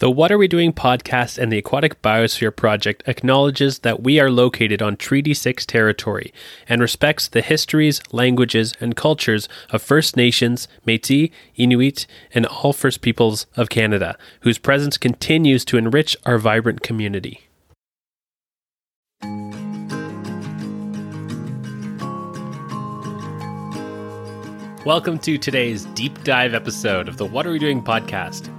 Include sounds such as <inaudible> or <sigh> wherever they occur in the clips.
The What Are We Doing podcast and the Aquatic Biosphere Project acknowledges that we are located on Treaty 6 territory and respects the histories, languages, and cultures of First Nations, Metis, Inuit, and all First Peoples of Canada, whose presence continues to enrich our vibrant community. Welcome to today's deep dive episode of the What Are We Doing podcast.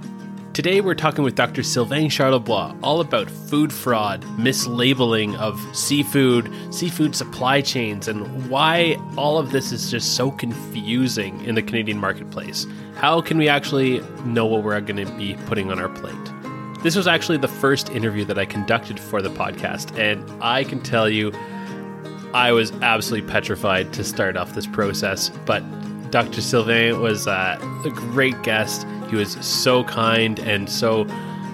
Today, we're talking with Dr. Sylvain Charlebois all about food fraud, mislabeling of seafood, seafood supply chains, and why all of this is just so confusing in the Canadian marketplace. How can we actually know what we're going to be putting on our plate? This was actually the first interview that I conducted for the podcast, and I can tell you, I was absolutely petrified to start off this process, but Dr. Sylvain was uh, a great guest. He was so kind and so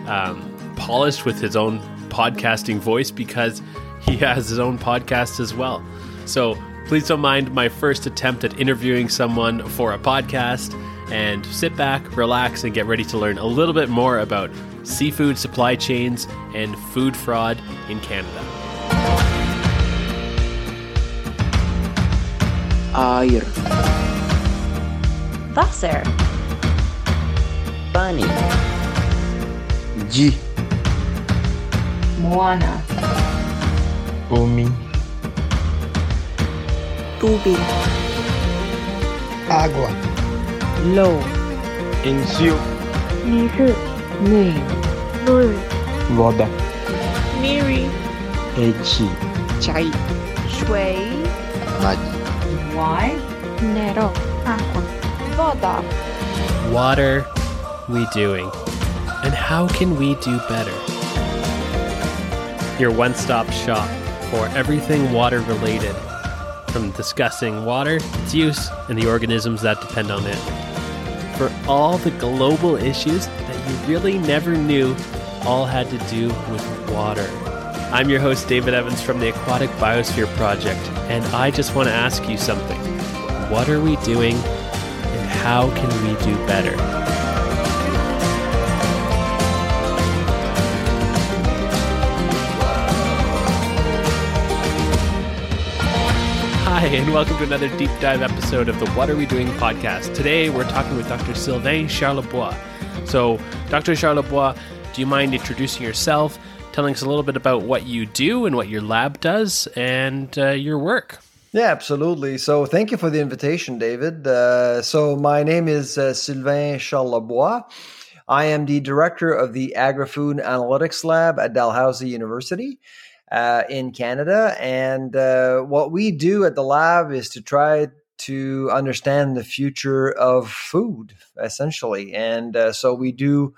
um, polished with his own podcasting voice because he has his own podcast as well. So please don't mind my first attempt at interviewing someone for a podcast and sit back, relax, and get ready to learn a little bit more about seafood supply chains and food fraud in Canada. Air. Wasser. Money. G. Moana. Omi. Tubi. Água. Low. Encio. Nizu. Name. Blue. Voda. Miri. Echi. Chai. Shui. Magi. Why? Nero. Água. Voda. Water we doing? And how can we do better? Your one stop shop for everything water related, from discussing water, its use, and the organisms that depend on it. For all the global issues that you really never knew all had to do with water. I'm your host, David Evans from the Aquatic Biosphere Project, and I just want to ask you something. What are we doing and how can we do better? Hi, and welcome to another deep dive episode of the What Are We Doing podcast. Today, we're talking with Dr. Sylvain Charlebois. So, Dr. Charlebois, do you mind introducing yourself, telling us a little bit about what you do and what your lab does, and uh, your work? Yeah, absolutely. So thank you for the invitation, David. Uh, so my name is uh, Sylvain Charlebois. I am the director of the Agri-Food Analytics Lab at Dalhousie University uh, in Canada. And uh, what we do at the lab is to try to understand the future of food, essentially. And uh, so we do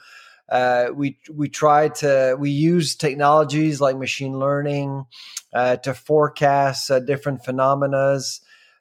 uh, we we try to we use technologies like machine learning uh, to forecast uh, different phenomena.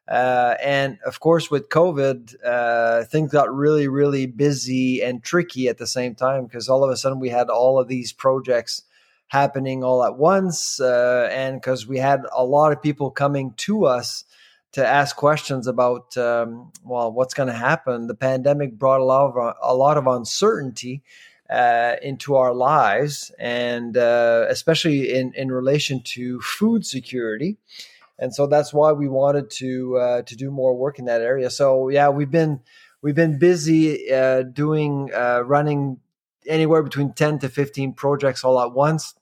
And of course, with COVID, things got really, really busy and tricky at the same time because all of a sudden we had all of these projects happening all at once. Uh, and because we had a lot of people coming to us to ask questions about, um, well, what's going to happen. The pandemic brought a lot of, a lot of uncertainty uh, into our lives, and uh, especially in, in relation to food security. And so that's why we wanted to uh, to do more work in that area. So yeah, we've been we've been busy uh, doing uh, running anywhere between ten to fifteen projects all at once.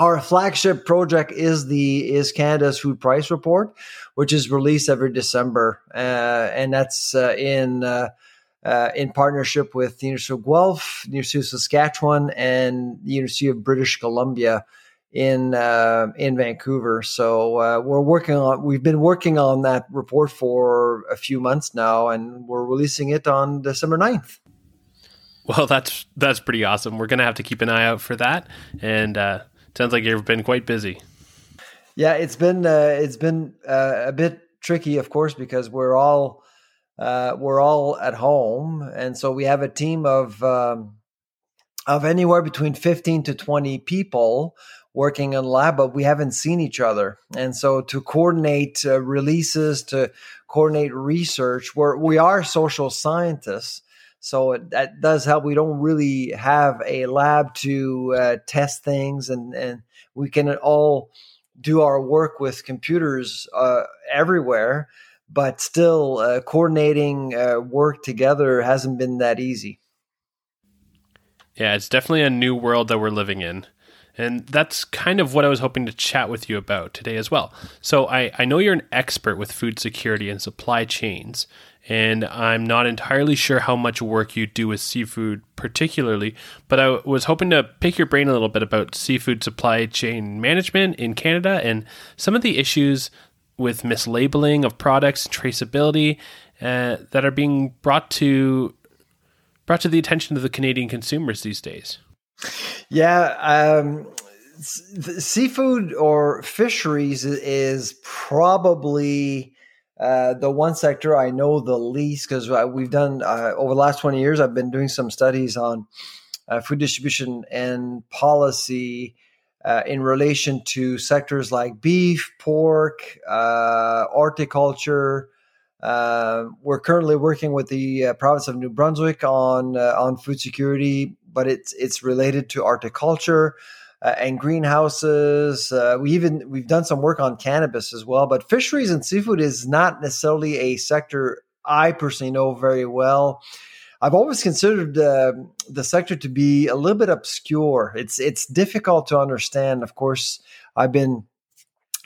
Our flagship project is the is Canada's food price report, which is released every December, uh, and that's in uh, in partnership with the University of Guelph, University of Saskatchewan, and the University of British Columbia in uh, in Vancouver. So uh, we're working on. We've been working on that report for a few months now, and we're releasing it on December 9th. Well, that's that's pretty awesome. We're gonna have to keep an eye out for that, and uh, sounds like you've been quite busy. Yeah, it's been uh, it's been uh, a bit tricky, of course, because we're all uh, we're all at home, and so we have a team of um, of anywhere between fifteen to twenty people working in lab, but we haven't seen each other, and so to coordinate uh, releases, to coordinate research, we're we are social scientists. So it, that does help. We don't really have a lab to uh, test things, and and we can all do our work with computers uh, everywhere. But still, uh, coordinating uh, work together hasn't been that easy. Yeah, it's definitely a new world that we're living in. And that's kind of what I was hoping to chat with you about today as well. So, I, I know you're an expert with food security and supply chains, and I'm not entirely sure how much work you do with seafood, particularly, but I was hoping to pick your brain a little bit about seafood supply chain management in Canada and some of the issues with mislabeling of products, traceability uh, that are being brought to brought to the attention of the Canadian consumers these days. Yeah, um, seafood or fisheries is probably uh, the one sector I know the least because we've done uh, over the last 20 years, I've been doing some studies on uh, food distribution and policy uh, in relation to sectors like beef, pork, uh, horticulture. we're currently working with the province of New Brunswick on on food security, but it's it's related to horticulture uh, and greenhouses. Uh, we even we've done some work on cannabis as well. But fisheries and seafood is not necessarily a sector I personally know very well. I've always considered uh, the sector to be a little bit obscure. It's it's difficult to understand. Of course, I've been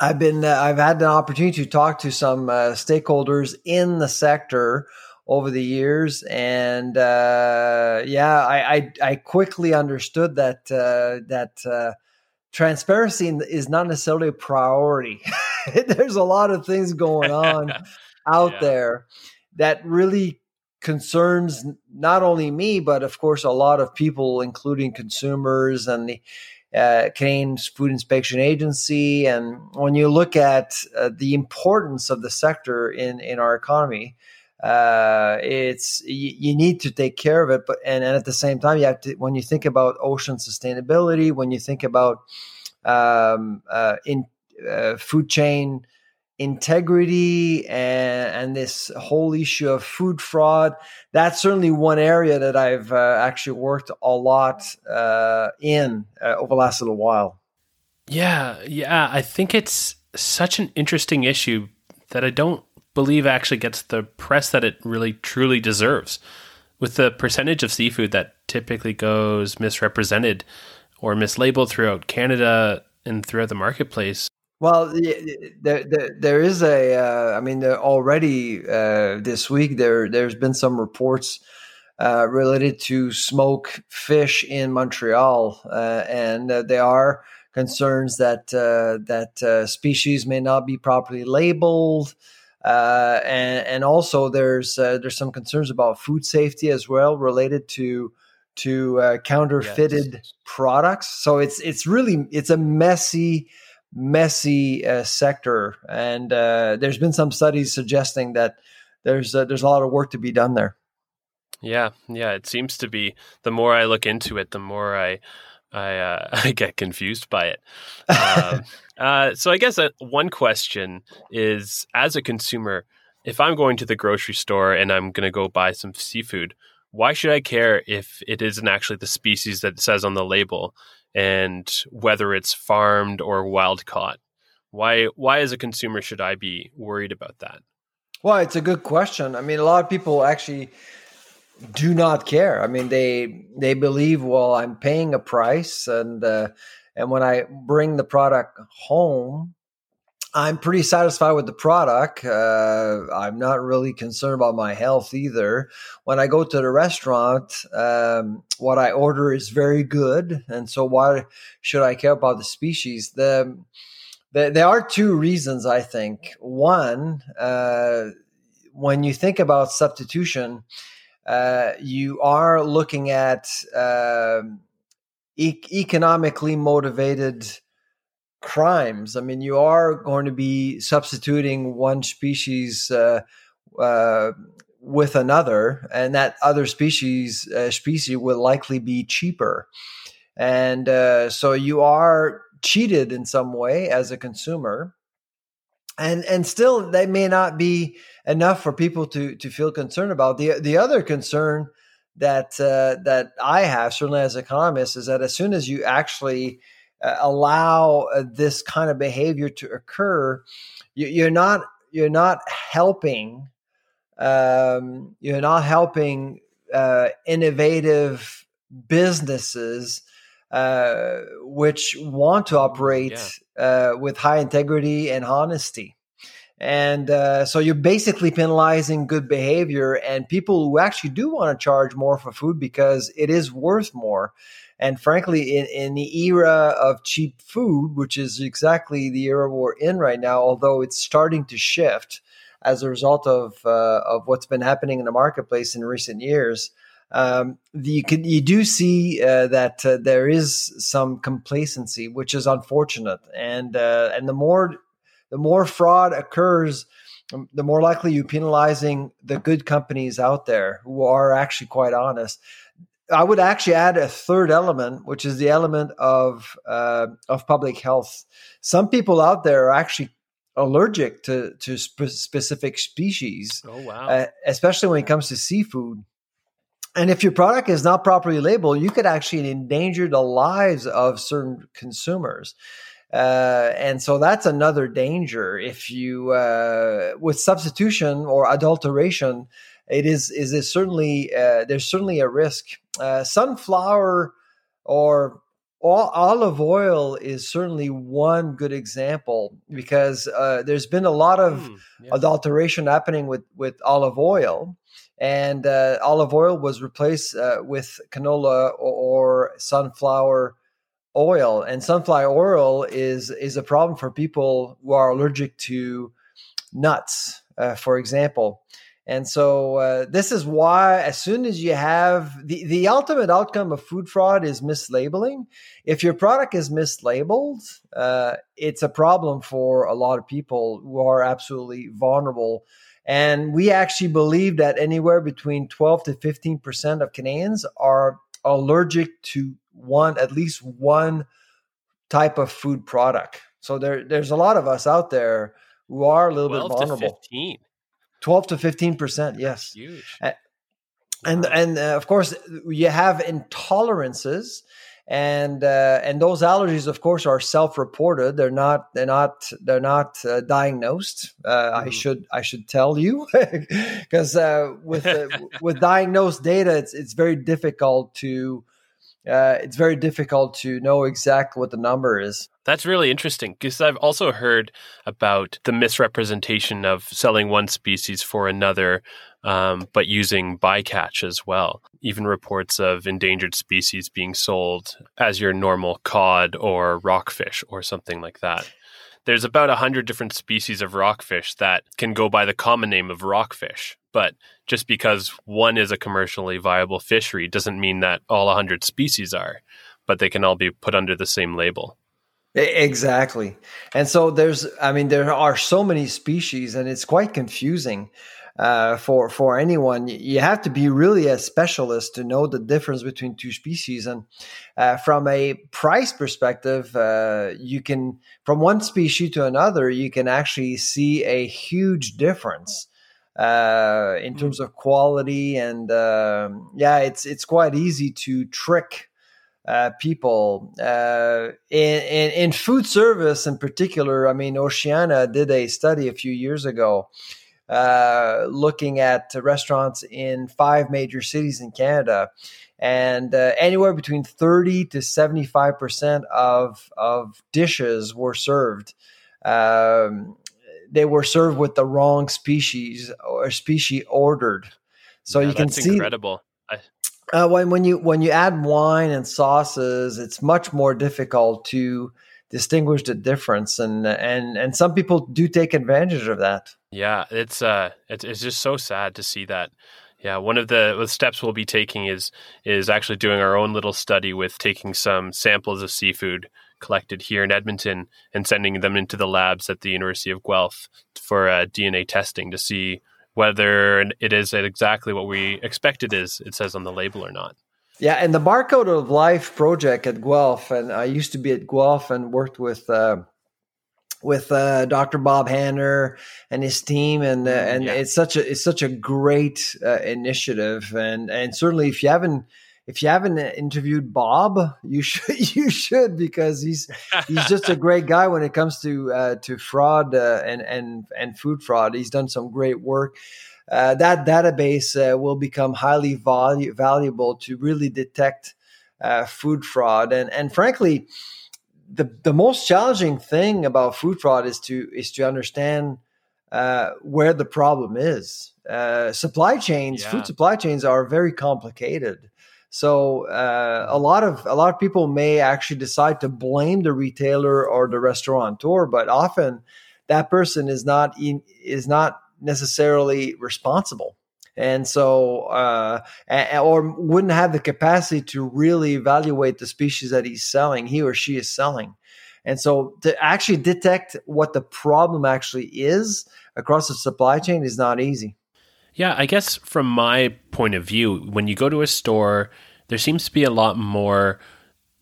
I've been uh, I've had an opportunity to talk to some uh, stakeholders in the sector over the years, and uh, yeah, I, I, I quickly understood that uh, that uh, transparency is not necessarily a priority. <laughs> There's a lot of things going on <laughs> out yeah. there that really concerns not only me, but of course a lot of people, including consumers and the uh, Canadian Food Inspection Agency. And when you look at uh, the importance of the sector in in our economy, uh, it's you, you, need to take care of it but and, and, at the same time you have to when you think about ocean sustainability when you think about um, uh, in uh, food chain integrity and, and, this whole issue of food fraud that's certainly one area that i've uh, actually worked a lot uh, in uh, over the last little while. Yeah yeah i think it's such an interesting issue that i don't believe actually gets the press that it really truly deserves. With the percentage of seafood that typically goes misrepresented or mislabeled throughout Canada and throughout the marketplace. Well, there, there, there is a. Uh, I mean, already uh, this week there there's been some reports uh, related to smoke fish in Montreal, uh, and uh, there are concerns that uh, that species may not be properly labeled. Uh, and, and also there's uh, there's some concerns about food safety as well related to to uh, counterfeited yes. products. So it's it's really it's a messy messy uh, sector, and uh, there's been some studies suggesting that there's there's a lot of work to be done there. Yeah, yeah, it seems to be. The more I look into it, the more I I, uh, <laughs> I get confused by it. Um, <laughs> uh, so I guess uh, one question is, as a consumer, if I'm going to the grocery store and I'm going to go buy some seafood, why should I care if it isn't actually the species that says on the label and whether it's farmed or wild caught? Why, why as a consumer should I be worried about that? Well, it's a good question. I mean, a lot of people actually do not care. I mean, they they believe, well, I'm paying a price, and uh, and when I bring the product home, I'm pretty satisfied with the product. Uh, I'm not really concerned about my health either. When I go to the restaurant, um, what I order is very good, and so why should I care about the species? The, the there are two reasons I think. One, uh, when you think about substitution uh, you are looking at uh, e- economically motivated crimes. I mean, you are going to be substituting one species uh, uh with another, and that other species uh, species will likely be cheaper, and so you are cheated in some way as a consumer and and still they may not be enough for people to to feel concerned about. The the other concern that uh, that I have certainly as an economist is that as soon as you actually uh, allow uh, this kind of behavior to occur, you, you're not you're not helping um, you're not helping uh, innovative businesses uh, which want to operate uh, with high integrity and honesty. And uh, so you're basically penalizing good behavior and people who actually do want to charge more for food because it is worth more. And frankly, in, in the era of cheap food, which is exactly the era we're in right now, although it's starting to shift as a result of uh, of what's been happening in the marketplace in recent years, um, you can you do see uh, that uh, there is some complacency, which is unfortunate, and uh, and the more the more fraud occurs, um, the more likely you're penalizing the good companies out there who are actually quite honest. I would actually add a third element, which is the element of uh, of public health. Some people out there are actually allergic to to spe- specific species. Oh wow! Uh, especially when it comes to seafood. And if your product is not properly labeled, you could actually endanger the lives of certain consumers. Uh, and so that's another danger. If you uh, with substitution or adulteration, it is is it certainly uh, there's certainly a risk. Uh, sunflower or olive oil is certainly one good example because uh, there's been a lot of mm, yeah. adulteration happening with with olive oil and uh, olive oil was replaced uh, with canola or, or, sunflower oil and sunflower oil is is a problem for people who are allergic to nuts uh, for example. And so uh, this is why as soon as you have the, the ultimate outcome of food fraud is mislabeling. If your product is mislabeled uh, it's a problem for a lot of people who are absolutely vulnerable and we actually believe that anywhere between 12 to 15% of Canadians are allergic to one, at least one type of food product. So there, there's a lot of us out there who are a little bit vulnerable. To 15. 12 to 15%, yes. huge. And, and uh, of course, you have intolerances and uh, and those allergies of course are self-reported they're not they're not they're not uh, diagnosed uh, mm. i should i should tell you <laughs> because uh, with uh, <laughs> with diagnosed data it's it's very difficult to uh, it's very difficult to know exactly what the number is that's really interesting because I've also heard about the misrepresentation of selling one species for another, um, but using bycatch as well. Even reports of endangered species being sold as your normal cod or rockfish or something like that. There's about a hundred different species of rockfish that can go by the common name of rockfish, but just because one is a commercially viable fishery doesn't mean that all 100 species are, but they can all be put under the same label. Exactly. And so there's, I mean, there are so many species and it's quite confusing uh, for, for anyone. You have to be really a specialist to know the difference between two species. And uh, from a price perspective, uh, you can, from one species to another, you can actually see a huge difference. Uh, in hmm. terms of quality and um, yeah, it's it's quite easy to trick uh, people uh, in, in, in food service in particular. I mean, Oceana did a study a few years ago uh, looking at restaurants in five major cities in Canada, and uh, anywhere between thirty to seventy five percent of of dishes were served. Um, they were served with the wrong species or species ordered. So yeah, you can see incredible. Uh, when when you when you add wine and sauces, it's much more difficult to distinguish the difference, and and and some people do take advantage of that. Yeah, it's uh, it's it's just so sad to see that. Yeah, one of the, the steps we'll be taking is is actually doing our own little study with taking some samples of seafood collected here in Edmonton and sending them into the labs at the University of Guelph for uh, DNA testing to see whether it is exactly what we expect it is, it says on the label or not. Yeah, and the Barcode of Life project at Guelph, and I used to be at Guelph and worked with uh, with uh, Dr. Bob Hanner and his team, and uh, and yeah. it's such a it's such a great uh, initiative, and and certainly if you haven't if you haven't interviewed Bob, you should <laughs> you should because he's he's just a great guy when it comes to uh, to fraud uh, and and and food fraud. He's done some great work. Uh, that database uh, will become highly valu- valuable to really detect uh, food fraud, and and frankly, the the most challenging thing about food fraud is to is to understand uh, where the problem is. supply chains, Yeah. food supply chains, are very complicated. So uh, a lot of a lot of people may actually decide to blame the retailer or the restaurateur, but often that person is not in, is not necessarily responsible, and so uh, or wouldn't have the capacity to really evaluate the species that he's selling, he or she is selling. And so to actually detect what the problem actually is across the supply chain is not easy. Yeah, I guess from my point of view, when you go to a store, there seems to be a lot more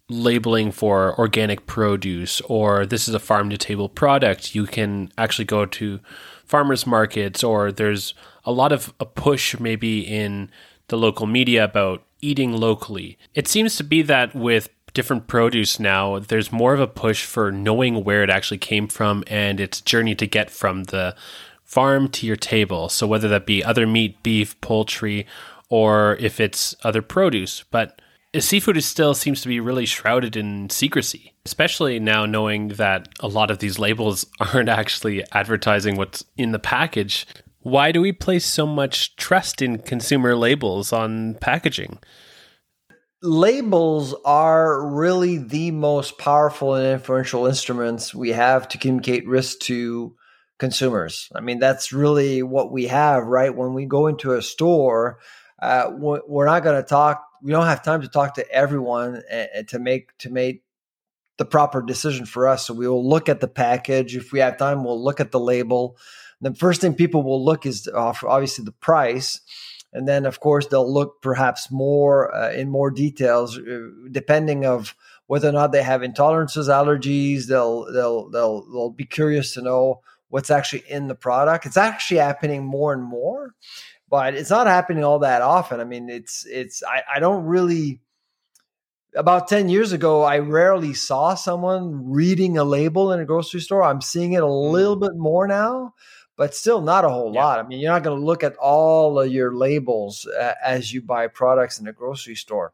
labeling for organic produce or this is a farm to table product. You can actually go to farmers markets or there's a lot of a push maybe in the local media about eating locally. It seems to be that with different produce now, there's more of a push for knowing where it actually came from and its journey to get from the farm to your table. So whether that be other meat, beef, poultry, or if it's other produce, but seafood is still seems to be really shrouded in secrecy, especially now knowing that a lot of these labels <laughs> aren't actually advertising what's in the package. Why do we place so much trust in consumer labels on packaging? labels are really the most powerful and influential instruments we have to communicate risk to consumers. I mean, that's really what we have, right? When we go into a store, uh, we're not going to talk. We don't have time to talk to everyone and to make to make the proper decision for us. So we will look at the package. If we have time, we'll look at the label. The first thing people will look is obviously the price and then of course they'll look perhaps more uh, in more details uh, depending of whether or not they have intolerances allergies they'll they'll they'll they'll be curious to know what's actually in the product it's actually happening more and more but it's not happening all that often i mean it's it's i, I don't really about 10 years ago i rarely saw someone reading a label in a grocery store i'm seeing it a little bit more now but still not a whole Yeah. lot. I mean, you're not going to look at all of your labels uh, as you buy products in a grocery store.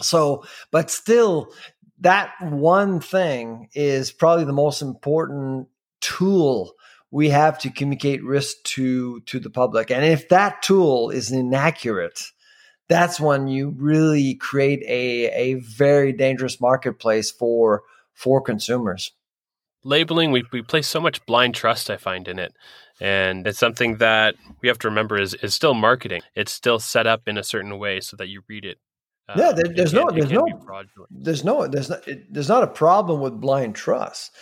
So, but still, that one thing is probably the most important tool we have to communicate risk to to the public. And if that tool is inaccurate, that's when you really create a a very dangerous marketplace for for consumers labeling we, we place so much blind trust i find in it and it's something that we have to remember is, is still marketing it's still set up in a certain way so that you read it uh, Yeah, there- it there's can- no- there's no- be fraudulent. there's no there's not there's not a problem with blind trust.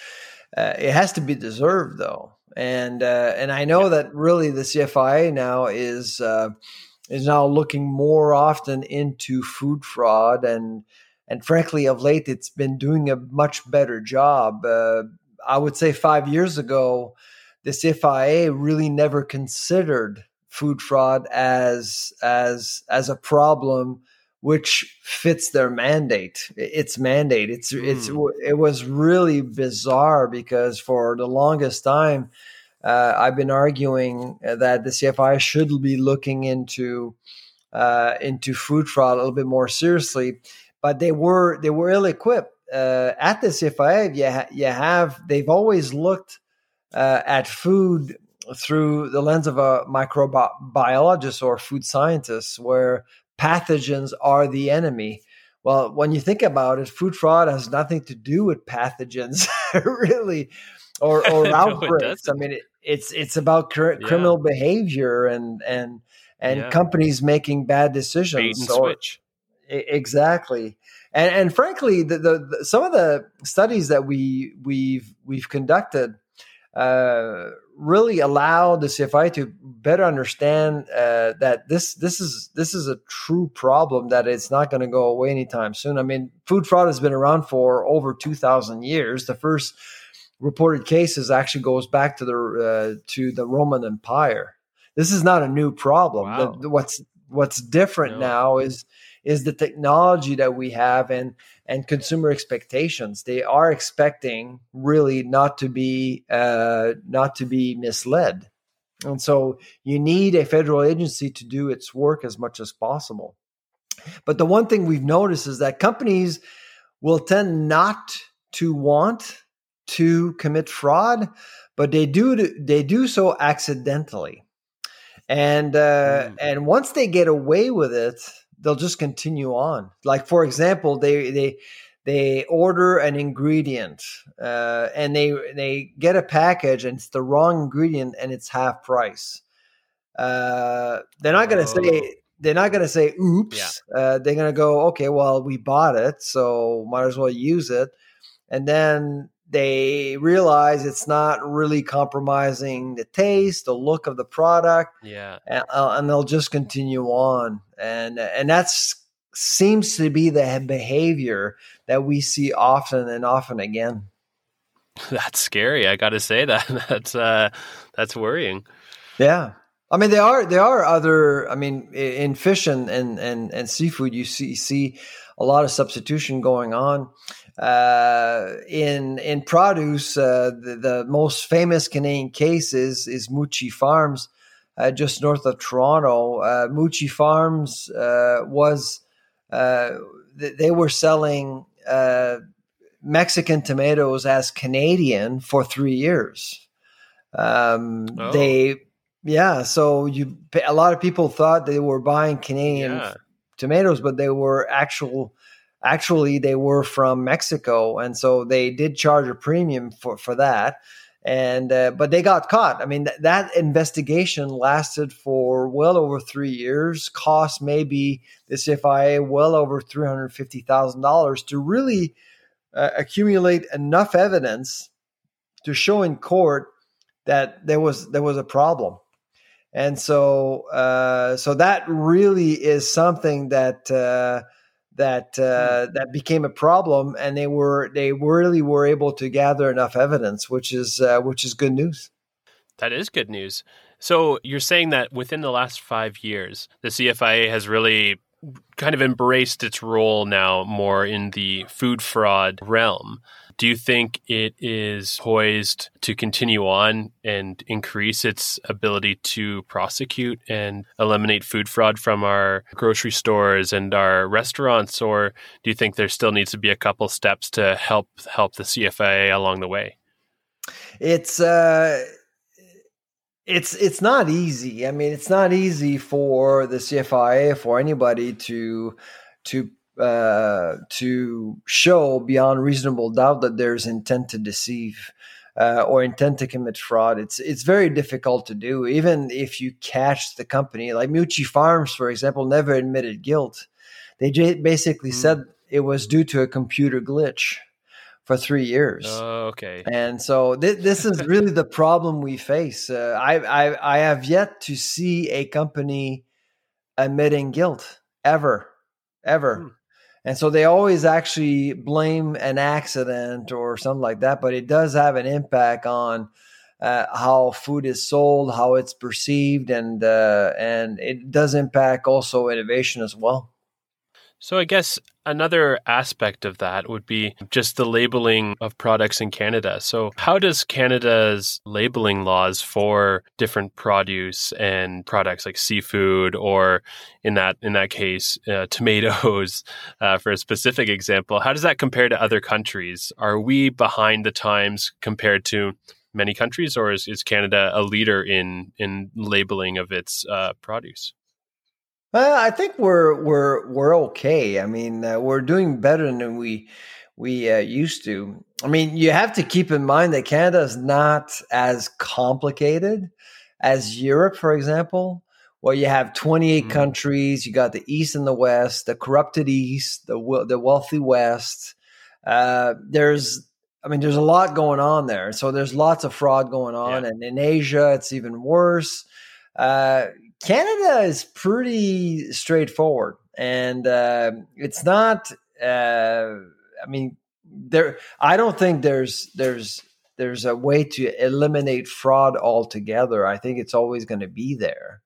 Uh, it has to be deserved though, and uh, and I know that really the CFIA now is uh, is now looking more often into food fraud and and frankly of late it's been doing a much better job. Uh, I would say five years ago, the CFIA really never considered food fraud as as as a problem which fits their mandate. Its mandate. It's it's it was really bizarre because for the longest time uh, i've been arguing that the cfi should be looking into uh, into food fraud a little bit more seriously but they were they were ill equipped uh, at the cfi you, ha- you have they've always looked uh, at food through the lens of a microbiologist or food scientist where pathogens are the enemy. Well, when you think about it, food fraud has nothing to do with pathogens, <laughs> really, or, or <laughs> No, outbreaks. I mean, it, it's it's about cr- Yeah. criminal behavior and and and Yeah. companies making bad bait decisions. switch E- exactly and and frankly the, the, the some of the studies that we we've we've conducted uh, really allow the CFI to better understand uh, that this this is this is a true problem that it's not going to go away anytime soon. I mean, food fraud has been around for over two thousand years. The first reported cases actually goes back to the uh, to the Roman Empire. This is not a new problem. Wow. The- the- what's what's different No. now is is the technology that we have and and consumer expectations. They are expecting really not to be uh, not to be misled, and so you need a federal agency to do its work as much as possible. But the one thing we've noticed is that companies will tend not to want to commit fraud, but they do they do so accidentally, and uh, Mm. and once they get away with it, they'll just continue on. Like for example, they they they order an ingredient uh, and they they get a package and it's the wrong ingredient and it's half price. Uh, they're not going to Oh. say they're not to say oops. Uh, they're going to go okay. Well, we bought it, so might as well use it. And then they realize it's not really compromising the taste, the look of the product Yeah. and, uh, and they'll just continue on and and that's seems to be the behavior that we see often and often again <laughs> That's scary. I got to say that. <laughs> That's uh that's worrying. yeah i mean there are there are other i mean in fish and and and, and seafood you see see a lot of substitution going on uh, in in produce uh, the, the most famous canadian case is is mucci farms uh, just north of Toronto. Uh, Mucci Farms uh, was uh, th- they were selling uh, Mexican tomatoes as Canadian for three years. Um, Oh. They yeah, so you a lot of people thought they were buying Canadian Yeah. tomatoes, but they were actual. Actually, they were from Mexico, and so they did charge a premium for for that and uh, but they got caught. I mean, th- that investigation lasted for well over three years. Cost maybe the CFIA well over three hundred fifty thousand dollars to really uh, accumulate enough evidence to show in court that there was there was a problem. And so, uh, so that really is something that uh, that uh, that became a problem, and they were they really were able to gather enough evidence, which is uh, which is good news. That is good news. So you're saying that within the last five years, the CFIA has really kind of embraced its role now more in the food fraud realm. Do you think it is poised to continue on and increase its ability to prosecute and eliminate food fraud from our grocery stores and our restaurants, or do you think there still needs to be a couple steps to help help the CFIA along the way? It's uh, it's it's not easy. I mean, it's not easy for the CFIA for anybody to to uh, to show beyond reasonable doubt that there's intent to deceive uh, or intent to commit fraud. It's it's very difficult to do, even if you catch the company. Like Mucci Farms, for example, never admitted guilt. They j- basically Mm. said it was due to a computer glitch for three years. Oh, okay. And so th- this is really the problem we face. Uh, I, I I have yet to see a company admitting guilt ever, ever. Hmm. And so they always actually blame an accident or something like that, but it does have an impact on uh, how food is sold, how it's perceived, and uh, and it does impact also innovation as well. So I guess another aspect of that would be just the labeling of products in Canada. So how does Canada's labeling laws for different produce and products like seafood or in that in that case uh, <laughs> tomatoes uh, for a specific example, how does that compare to other countries? Are we behind the times compared to many countries or is, is Canada a leader in in labeling of its uh, produce? Well, I think we're we're we're okay. I mean, uh, we're doing better than we we uh, used to. I mean, you have to keep in mind that Canada is not as complicated as Europe, for example, where you have 28 Mm. countries. You got the East and the West, the corrupted East, the the wealthy West. Uh, there's, I mean, there's a lot going on there. So there's lots of fraud going on, Yeah. and in Asia, it's even worse. Uh, Canada is pretty straightforward, and uh, it's not. Uh, I mean, there. I don't think there's there's there's a way to eliminate fraud altogether, I think it's always going to be there.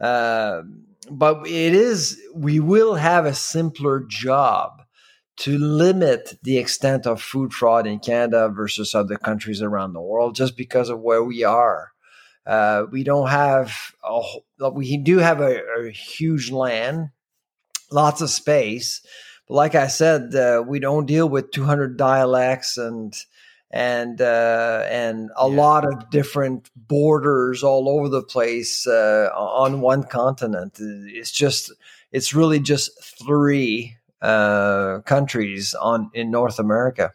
Uh, but it is we will have a simpler job to limit the extent of food fraud in Canada versus other countries around the world, just because of where we are. Uh, we don't have a, we do have a, a huge land, lots of space, but like I said, uh, we don't deal with 200 dialects and and uh, and a yeah. lot of different borders all over the place uh, on one continent. It's just it's really just three uh, countries on in North America.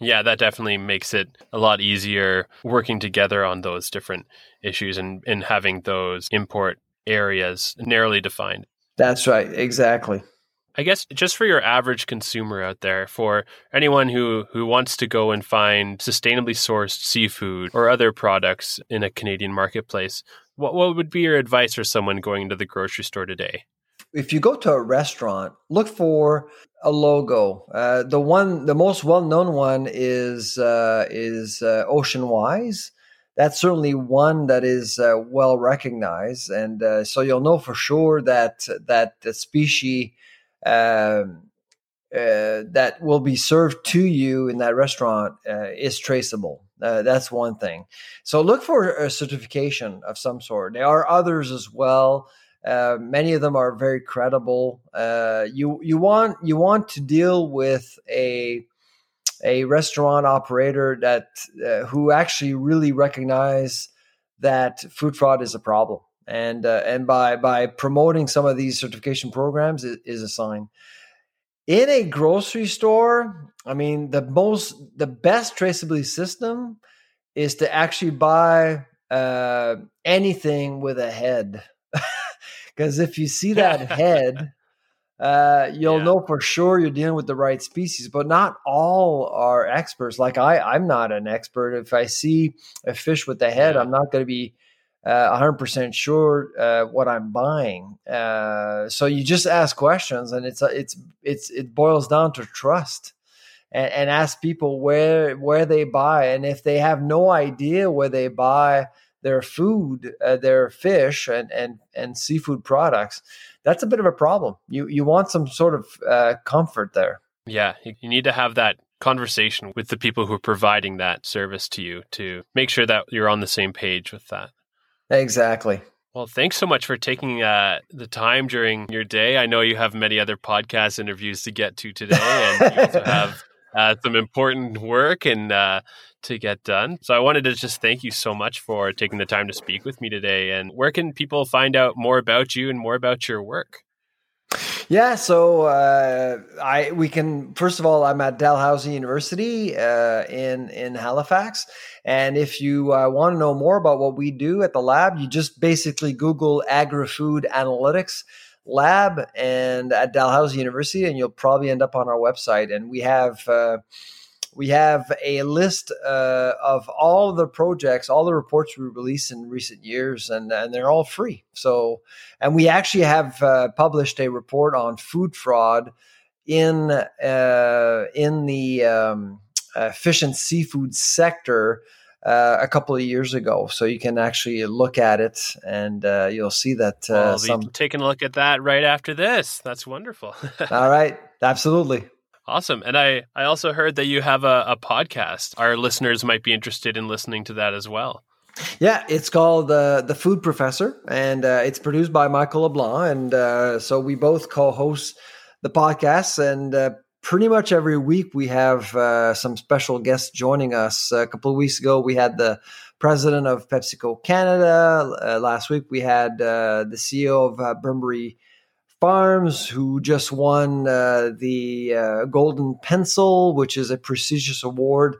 Yeah, that definitely makes it a lot easier working together on those different issues and, and having those import areas narrowly defined. That's right, exactly. I guess just for your average consumer out there, for anyone who, who wants to go and find sustainably sourced seafood or other products in a Canadian marketplace, what, what would be your advice for someone going to the grocery store today? If you go to a restaurant, look for a logo. Uh, the one, the most well-known one is uh, is uh, Ocean Wise. That's certainly one that is uh, well recognized, and uh, so you'll know for sure that that the species um, uh, that will be served to you in that restaurant uh, is traceable. Uh, that's one thing. So look for a certification of some sort. There are others as well. Uh, many of them are very credible. Uh, you you want you want to deal with a a restaurant operator that uh, who actually really recognize that food fraud is a problem and uh, and by by promoting some of these certification programs is, is, a sign. In a grocery store, I mean the most the best traceability system is to actually buy uh, anything with a head, <laughs> because if you see <laughs> that head. Uh, you'll yeah. know for sure you're dealing with the right species, but not all are experts. Like I, I'm not an expert. If I see a fish with the head, yeah. I'm not going to be uh, 100% sure uh, what I'm buying. Uh, so you just ask questions, and it's it's it's it boils down to trust, and, and, ask people where where they buy, and if they have no idea where they buy their food, uh, their fish, and and and seafood products, that's a bit of a problem. You you want some sort of uh, comfort there. Yeah, you need to have that conversation with the people who are providing that service to you to make sure that you're on the same page with that. Exactly. Well, thanks so much for taking uh, the time during your day. I know you have many other podcast interviews to get to today, and you also <laughs> have uh, some important work and uh, to get done. So I wanted to just thank you so much for taking the time to speak with me today. And where can people find out more about you and more about your work? Yeah, so uh, I we can first of all, I'm at Dalhousie University uh, in in Halifax, and if you uh, want to know more about what we do at the lab, you just basically Google Agri-Food Analytics Lab and at Dalhousie University, and you'll probably end up on our website. And we have uh, we have a list uh, of all the projects, all the reports we released in recent years, and, and they're all free. So, and we actually have uh, published a report on food fraud in uh, in the um, fish and seafood sector uh, a couple of years ago. So you can actually look at it, and uh, you'll see that. Well, I'll some... be taking a look at that right after this. That's wonderful. <laughs> all right, absolutely. Awesome. And I, I also heard that you have a, a podcast. Our listeners might be interested in listening to that as well. Yeah, it's called uh, The Food Professor, and uh, it's produced by Michael LeBlanc. And uh, so we both co host the podcast. And uh, pretty much every week we have uh, some special guests joining us. A couple of weeks ago, we had the president of PepsiCo Canada. Uh, last week, we had the CEO of uh, Farms, who just won uh, the uh, Golden Pencil, which is a prestigious award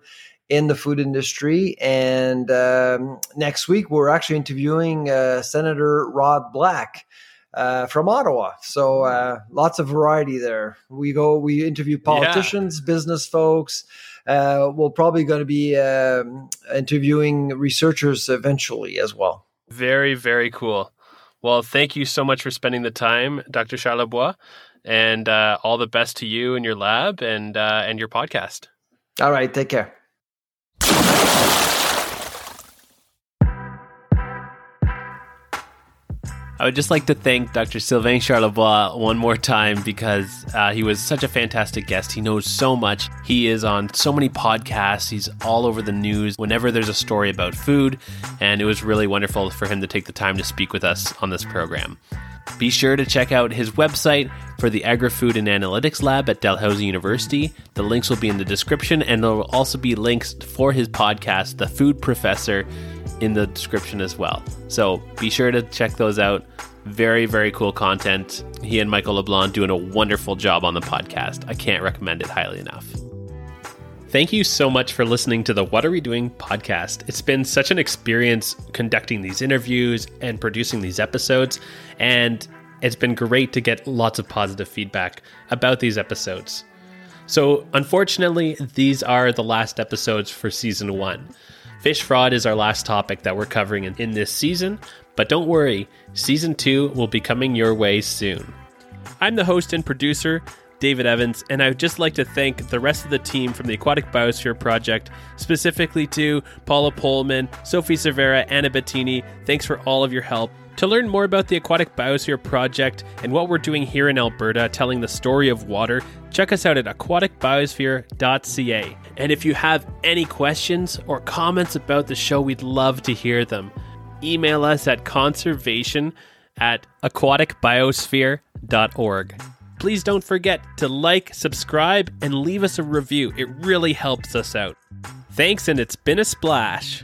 in the food industry. And um, next week, we're actually interviewing uh, Senator Rob Black. Uh, from Ottawa, so uh, lots of variety there. We go, we interview politicians, yeah. business folks. Uh, we're probably going to be um, interviewing researchers eventually as well. Very, very cool. Well, thank you so much for spending the time, Dr. Charlebois, and uh, all the best to you and your lab and uh, and your podcast. All right, take care. I would just like to thank Dr. Sylvain Charlebois one more time because uh, he was such a fantastic guest. He knows so much. He is on so many podcasts. He's all over the news whenever there's a story about food. And it was really wonderful for him to take the time to speak with us on this program. Be sure to check out his website for the Agri Food and Analytics Lab at Dalhousie University. The links will be in the description, and there will also be links for his podcast, The Food Professor, in the description as well. So be sure to check those out. Very, very cool content. He and Michael LeBlanc doing a wonderful job on the podcast. I can't recommend it highly enough. Thank you so much for listening to the What Are We Doing podcast. It's been such an experience conducting these interviews and producing these episodes, and it's been great to get lots of positive feedback about these episodes. So, unfortunately, these are the last episodes for season one. Fish fraud is our last topic that we're covering in, in this season, but don't worry, season two will be coming your way soon. I'm the host and producer, David Evans, and I would just like to thank the rest of the team from the Aquatic Biosphere Project, specifically to Paula Pullman, Sophie Cervera, Anna Bettini. Thanks for all of your help. To learn more about the Aquatic Biosphere Project and what we're doing here in Alberta, telling the story of water, check us out at aquaticbiosphere.ca. And if you have any questions or comments about the show, we'd love to hear them. Email us at conservation at aquaticbiosphere.org. Please don't forget to like, subscribe, and leave us a review. It really helps us out. Thanks, and it's been a splash.